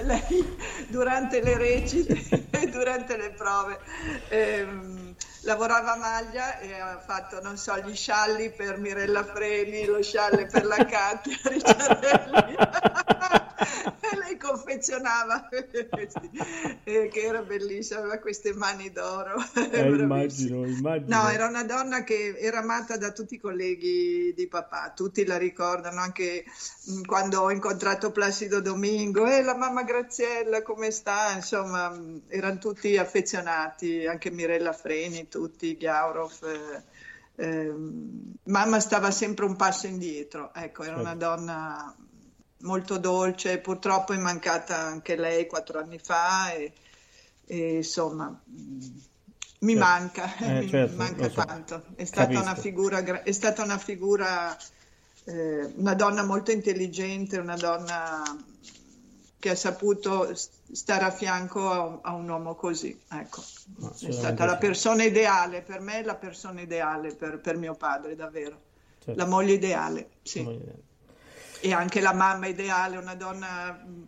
E: lei durante le recite e durante le prove. ehm, lavorava a maglia e ha fatto, non so, gli scialli per Mirella Freni, lo scialle per la Katia Ricciarelli. e lei confezionava eh, che era bellissima, aveva queste mani d'oro.
C: Eh, immagino, immagino.
E: No, era una donna che era amata da tutti i colleghi di papà, tutti la ricordano, anche mh, quando ho incontrato Placido Domingo, e la mamma Graziella come sta? Insomma, mh, erano tutti affezionati, anche Mirella Freni, tutti, Ghiaurov. eh, ehm, mamma stava sempre un passo indietro, ecco, era una donna molto dolce, purtroppo è mancata anche lei quattro anni fa e, e, insomma mh, mi
C: Certo.
E: manca,
C: Eh,
E: mi
C: certo,
E: manca
C: so.
E: tanto. È stata una figura, è stata una figura, eh, una donna molto intelligente, una donna che ha saputo stare a fianco a un, a un uomo così. Ecco, è stata la persona ideale, per me la persona ideale per, per mio padre, davvero.
C: Certo.
E: La moglie ideale, sì.
C: Voglio dire.
E: E anche la mamma ideale, una donna, mh,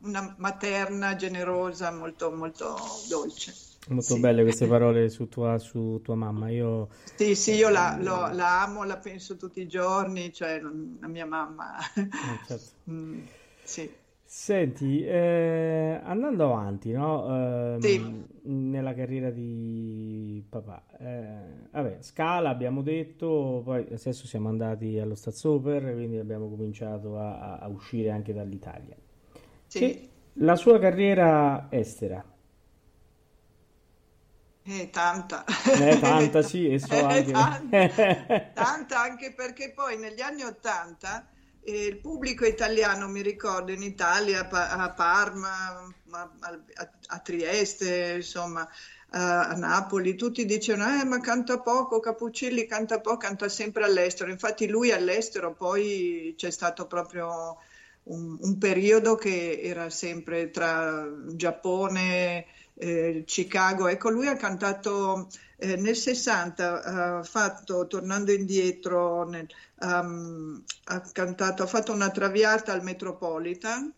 E: una materna, generosa, molto, molto dolce.
C: Molto
E: Sì.
C: belle queste parole su tua, su tua mamma. Io
E: Sì, sì, io la, lo- la amo, la penso tutti i giorni, cioè la mia mamma.
C: eh, certo.
E: Mm, sì.
C: Senti, eh, andando avanti, no? Ehm,
E: Sì.
C: nella carriera di papà, eh, vabbè, Scala abbiamo detto, poi adesso siamo andati allo Staatsoper, quindi abbiamo cominciato a, a- uscire anche dall'Italia.
E: Sì.
C: La sua carriera estera,
E: Eh, tanta.
C: Eh, tanta, sì, e so
E: Eh,
C: anche.
E: tanta, tanta anche perché poi negli anni Ottanta eh, il pubblico italiano, mi ricordo, in Italia, a Pa- a Parma, a, Trieste, insomma, a, a Napoli, tutti dicevano, eh, ma canta poco, Capuccilli canta poco, canta sempre all'estero. Infatti lui all'estero poi c'è stato proprio un, un periodo che era sempre tra Giappone, eh, Chicago. Ecco, lui ha cantato eh, nel 60, ha fatto, tornando indietro, nel- um, ha cantato, ha fatto una traviata al Metropolitan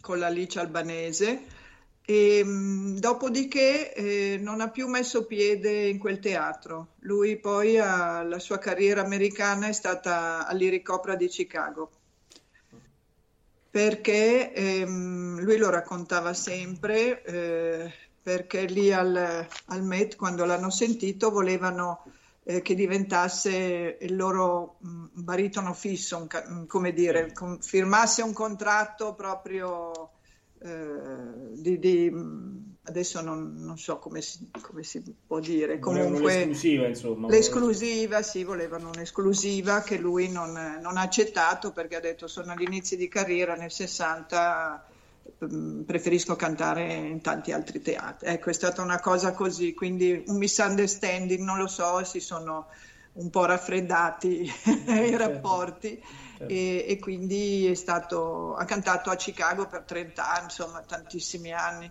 E: con l'Alice Albanese e mh, dopodiché eh, non ha più messo piede in quel teatro. Lui poi ha- la sua carriera americana è stata all'Iricopra di Chicago perché ehm, lui lo raccontava sempre, eh, perché lì al, al Met, quando l'hanno sentito, volevano eh, che diventasse il loro mh, baritono fisso, un mh, come dire, con- firmasse un contratto proprio eh, di, di- mh, adesso non, non so come si, come si può dire,
C: Volevano
E: comunque
C: l'esclusiva, insomma.
E: l'esclusiva, sì, volevano un'esclusiva che lui non, non ha accettato perché ha detto sono agli inizi di carriera nel 60 mm, preferisco cantare in tanti altri teatri. Ecco, è stata una cosa così, quindi un misunderstanding, non lo so, si sono un po' raffreddati i rapporti
C: certo.
E: e, e quindi è stato, ha cantato a Chicago per 30 anni, insomma, tantissimi anni.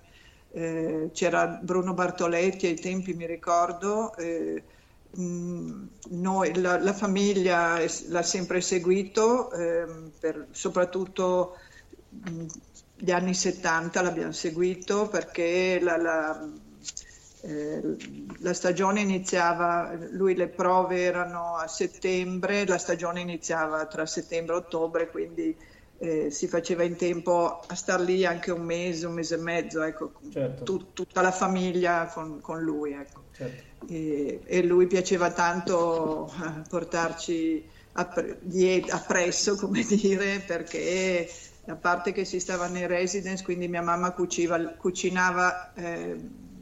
E: Eh, c'era Bruno Bartoletti ai tempi, mi ricordo. eh, mh, noi, la, la famiglia l'ha sempre seguito, ehm, per- soprattutto mh, gli anni 70 l'abbiamo seguito perché la, la- eh, la stagione iniziava, lui le prove erano a settembre, la stagione iniziava tra settembre e ottobre, quindi eh, si faceva in tempo a star lì anche un mese, un mese e mezzo, ecco,
C: Certo.
E: tu- tutta la famiglia con, con lui. Ecco.
C: Certo.
E: E, e lui piaceva tanto eh, portarci appre- appresso, come dire, perché a parte che si stava nei residence, quindi mia mamma cuciva- cucinava eh,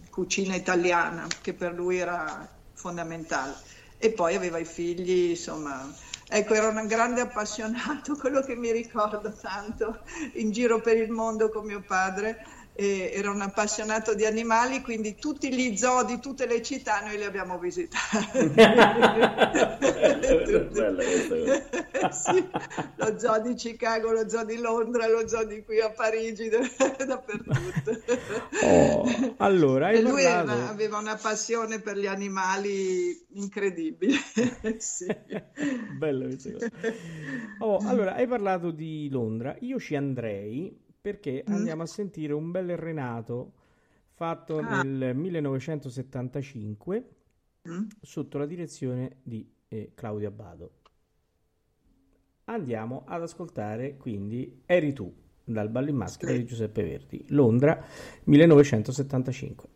E: cucina italiana, che per lui era fondamentale. E poi aveva i figli, insomma, ecco, era un grande appassionato, quello che mi ricordo tanto, in giro per il mondo con mio padre. E era un appassionato di animali, quindi tutti gli zoo di tutte le città noi li abbiamo visitati. Sì, lo zoo di Chicago, lo zoo di Londra, lo zoo di qui a Parigi, dappertutto.
C: Oh, allora,
E: E lui era- aveva una passione per gli animali incredibile. Sì.
C: Bella questa cosa. Oh, allora, hai parlato di Londra. Io ci andrei perché
E: Mm.
C: andiamo a sentire un bel Renato fatto
E: Ah.
C: nel 1975
E: Mm?
C: sotto la direzione di eh, Claudio Abbado. Andiamo ad ascoltare quindi Eri tu dal Ballo in maschera di Giuseppe Verdi, Londra 1975.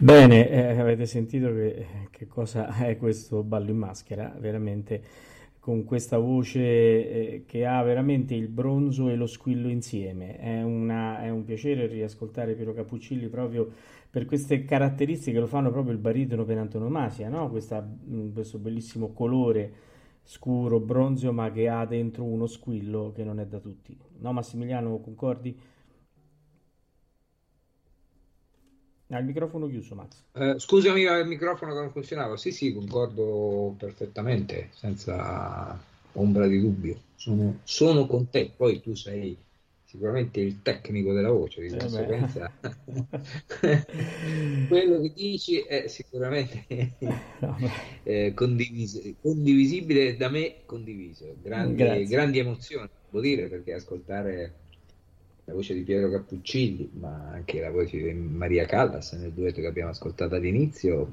C: Bene, eh, avete sentito che, che, cosa è questo ballo in maschera, veramente con questa voce eh, che ha veramente il bronzo e lo squillo insieme. È, una, è un piacere riascoltare Piero Cappuccilli proprio per queste caratteristiche che lo fanno proprio il baritono per antonomasia, no? Questa, mm, questo bellissimo colore scuro, bronzeo, ma che ha dentro uno squillo che non è da tutti. No, Massimiliano, concordi? Ha il microfono chiuso, Max.
D: Eh, scusami, il microfono che non funzionava. Sì, sì, concordo perfettamente, senza ombra di dubbio. Sono, sono con te. Poi tu sei sicuramente il tecnico della voce, di eh conseguenza quello che dici è sicuramente eh, condivis- condivisibile da me condiviso. Grandi, grandi emozioni, devo dire, perché ascoltare la voce di Piero Cappuccilli, ma anche la voce di Maria Callas nel duetto che abbiamo ascoltato all'inizio,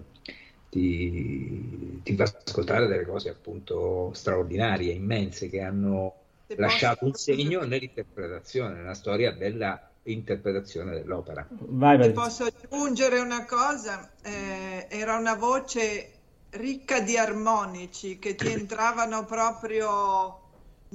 D: ti, ti fa ascoltare delle cose appunto straordinarie, immense, che hanno
E: Se
D: lasciato un
E: posso-
D: segno nell'interpretazione, nella storia della interpretazione dell'opera.
C: Vai, Patrizia.
E: posso aggiungere una cosa, eh, era una voce ricca di armonici che ti entravano proprio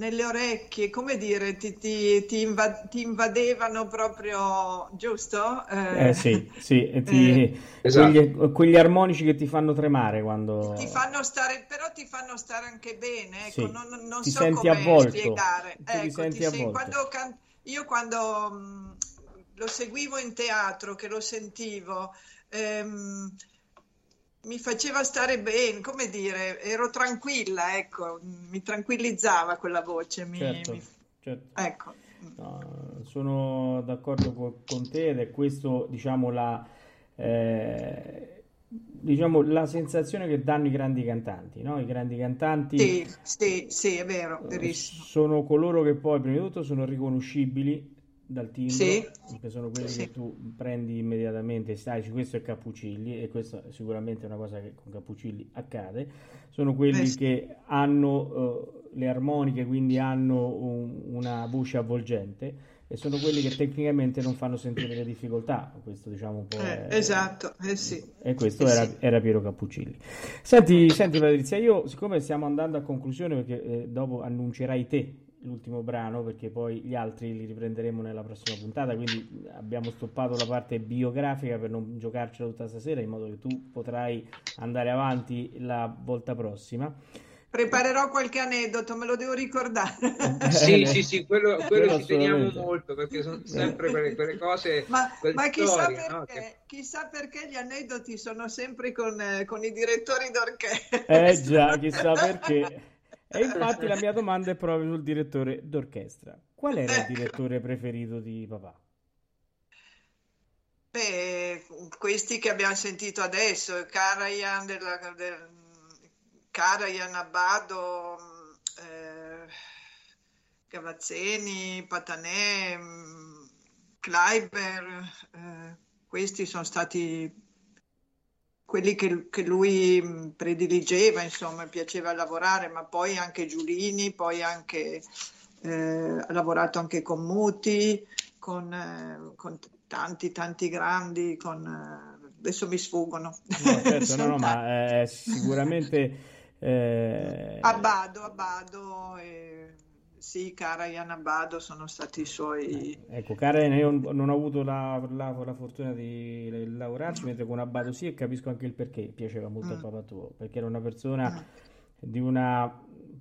E: nelle orecchie, come dire, ti, ti- ti inva- ti invadevano proprio, giusto?
C: Eh sì, sì, e ti-
E: Eh,
D: Esatto.
C: quegli, quegli armonici che ti fanno tremare quando...
E: ti fanno stare, però ti fanno stare anche bene, ecco,
C: Sì,
E: non, non- non
C: ti
E: so
C: senti
E: come
C: avvolto,
E: spiegare.
C: tu ti
E: Ecco,
C: senti
E: ti sei-
C: avvolto.
E: quando can- io quando mh, lo seguivo in teatro, che lo sentivo, ehm, mi faceva stare bene, come dire, ero tranquilla, ecco, mi tranquillizzava quella voce, mi-
C: Certo,
E: mi-
C: certo.
E: ecco.
C: No, sono d'accordo co- con te ed è questo, diciamo, la, eh, diciamo, la sensazione che danno i grandi cantanti, no? I grandi cantanti
E: Sì, sì, sì, è vero,
C: eh,
E: verissimo.
C: sono coloro che poi, prima di tutto, sono riconoscibili dal timbro,
E: Sì.
C: perché sono quelli
E: Sì.
C: che tu prendi immediatamente sai, questo è Cappuccilli e questo è sicuramente una cosa che con Cappuccilli accade, sono quelli
E: Eh sì.
C: che hanno eh, le armoniche, quindi hanno un- una voce avvolgente e sono quelli che tecnicamente non fanno sentire le difficoltà, questo diciamo un po'
E: Eh,
C: è...
E: esatto, eh sì.
C: E questo
E: Eh
C: era,
E: sì.
C: era Piero Cappuccilli. Senti, senti Patrizia, io siccome stiamo andando a conclusione perché eh, dopo annuncerai te l'ultimo brano perché poi gli altri li riprenderemo nella prossima puntata, quindi abbiamo stoppato la parte biografica per non giocarcela tutta stasera in modo che tu potrai andare avanti la volta prossima.
E: Preparerò qualche aneddoto, me lo devo ricordare.
D: Sì, sì, sì, quello, quello
C: Quello
D: ci teniamo molto perché sono sempre quelle, quelle cose,
E: Ma,
D: quelle
E: ma chissà,
D: storie, no?
E: perché,
D: che-
E: chissà perché gli aneddoti sono sempre con, eh, con i direttori d'orchestra.
C: Eh già, chissà perché. E infatti la mia domanda è proprio sul direttore d'orchestra. Qual era il direttore preferito di papà?
E: Beh, questi che abbiamo sentito adesso, Karajan, della, del, Karajan Abbado, eh, Gavazzeni, Patanè, mm, Kleiber, eh, questi sono stati quelli che, che lui prediligeva, insomma, piaceva lavorare, ma poi anche Giulini, poi anche eh, ha lavorato anche con Muti, con, eh, con tanti, tanti grandi, con, eh, adesso mi sfuggono.
C: No, certo, no, no, ma eh, sicuramente eh,
E: Abbado, Abbado, e, sì, Karajan Abbado sono stati i suoi...
C: ecco, Karen, io non ho avuto la, la- la fortuna di lavorarci, mentre con Abbado sì, e capisco anche il perché piaceva molto al
E: Mm.
C: papà tuo, perché era una persona
E: Mm.
C: di una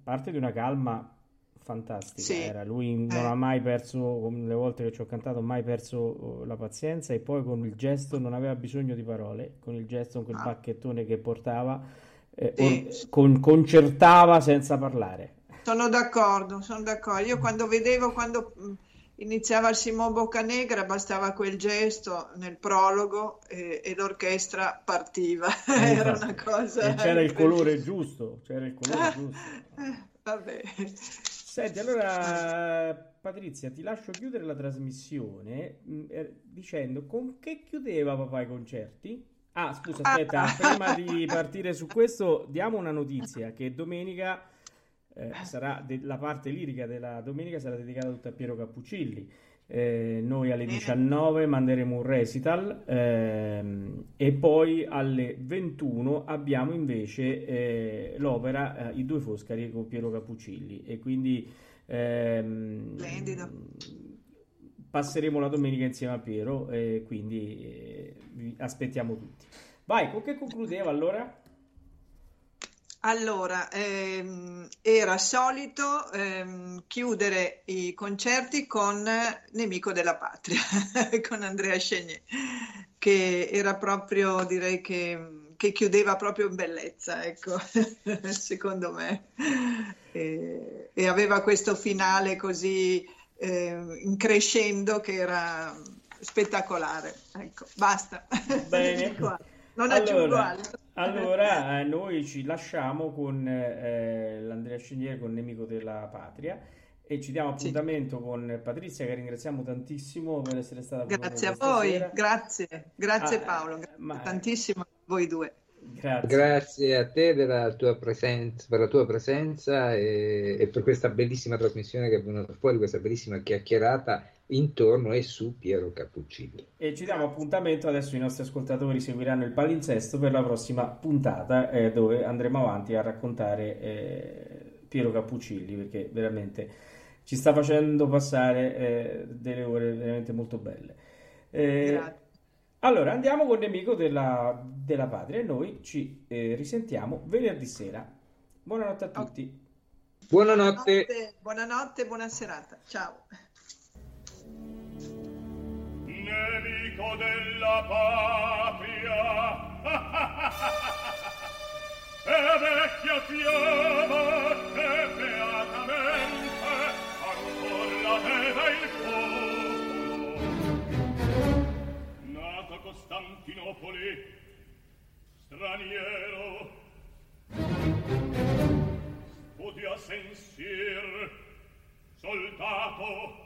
C: parte di una calma fantastica.
E: Sì,
C: Era, lui non
E: eh.
C: ha mai perso, le volte che ci ho cantato, mai perso eh, la pazienza e poi con il gesto non aveva bisogno di parole, con il gesto, con quel
E: Ah.
C: bacchettone che portava, eh,
E: Sì.
C: or- con- concertava senza parlare.
E: Sono d'accordo, sono d'accordo. Io quando vedevo, quando mh, iniziava il Simon Boccanegra, bastava quel gesto nel prologo e, e l'orchestra partiva.
C: Eh,
E: Era una cosa...
C: C'era il colore giusto, c'era il colore giusto.
E: Eh, Vabbè.
C: Senti, allora Patrizia, ti lascio chiudere la trasmissione mh, eh, dicendo con che chiudeva papà i concerti? Ah, scusa, aspetta,
E: Ah.
C: prima di partire su questo, diamo una notizia che domenica eh, sarà de- la parte lirica della domenica sarà dedicata tutta a Piero Cappuccilli. Eh, noi alle
E: Bene.
C: 19 manderemo un recital ehm, e poi alle 21 abbiamo invece eh, l'opera eh, I due Foscari con Piero Cappuccilli e quindi ehm, passeremo la domenica insieme a Piero e quindi eh, vi aspettiamo tutti. Vai, con che concludeva allora?
E: Allora, ehm, era solito ehm, chiudere i concerti con Nemico della Patria, con Andrea Chenier, che era proprio, direi che, che chiudeva proprio in bellezza, ecco, secondo me. E, e aveva questo finale così eh, in crescendo che era spettacolare. Ecco, basta.
C: Bene.
E: Non aggiungo
C: Allora,
E: altro.
C: allora, eh, noi ci lasciamo con eh, l'Andrea Scenier, con Nemico della Patria, e ci diamo
E: Sì.
C: appuntamento con Patrizia, che ringraziamo tantissimo per essere stata con noi
E: Grazie a voi,
C: sera.
E: grazie, grazie
C: Ah,
E: Paolo, grazie
C: ma-
E: tantissimo a voi due.
C: Grazie.
D: Grazie a te presenza, per la tua presenza e, e per questa bellissima trasmissione che è venuta fuori, questa bellissima chiacchierata intorno e su Piero Cappuccini.
C: E ci diamo appuntamento, adesso i nostri ascoltatori seguiranno il palinsesto per la prossima puntata eh, dove andremo avanti a raccontare eh, Piero Cappuccilli perché veramente ci sta facendo passare eh, delle ore veramente molto belle. Eh,
E: Grazie.
C: Allora andiamo con Nemico della, della Patria e noi ci eh, risentiamo venerdì sera. Buonanotte a tutti.
D: Buonanotte.
E: Buonanotte, buonanotte, buona serata. Ciao.
A: nemico della patria e vecchia fiamma che Costantinopoli straniero. Studia sensir soldato.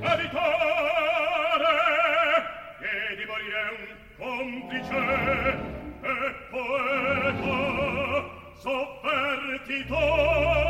A: Editore, che di morire un complice e poeta sovvertitore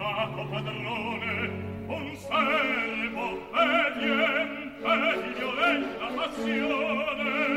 A: portato padrone un servo obbediente di violenta passione.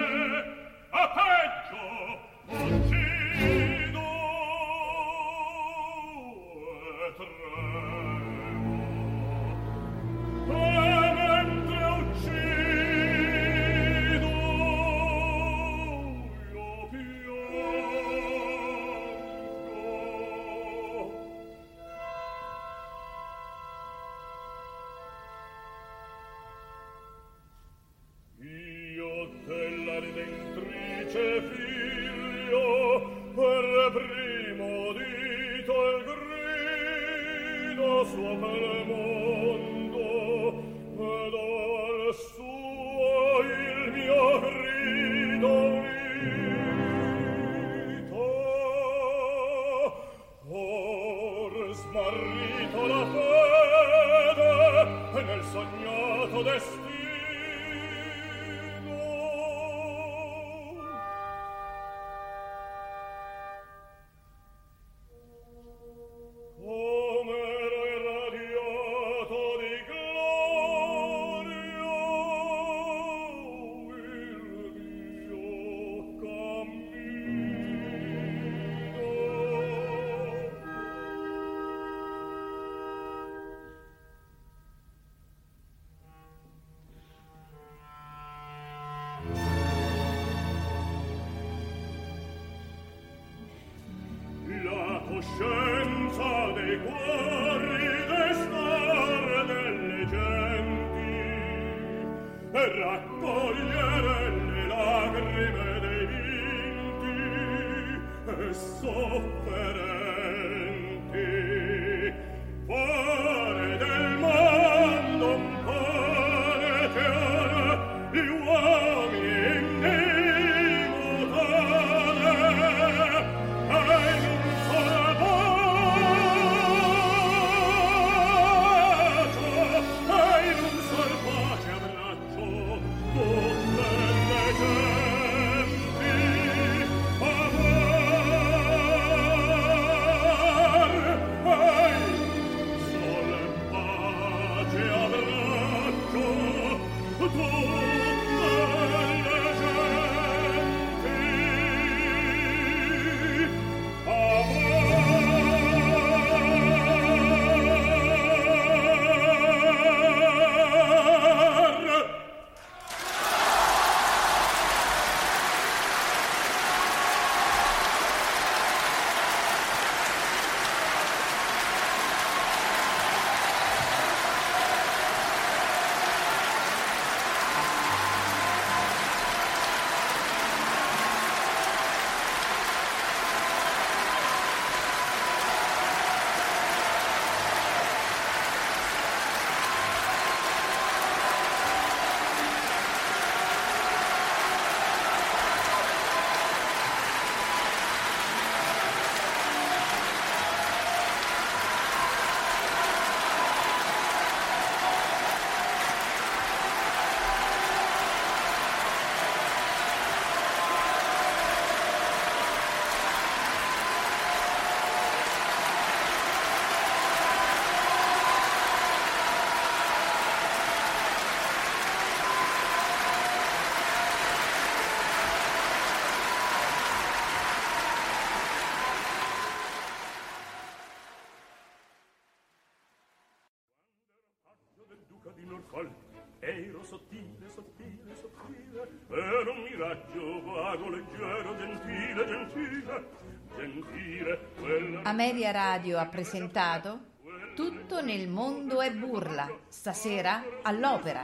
B: Radio ha presentato Tutto nel mondo è burla, stasera all'opera,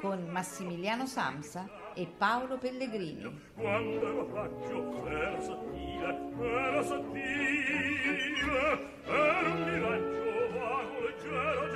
B: con Massimiliano Samsa e Paolo Pellegrini.
A: Quando lo faccio era sottile, era sottile, era un miraggio vago leggero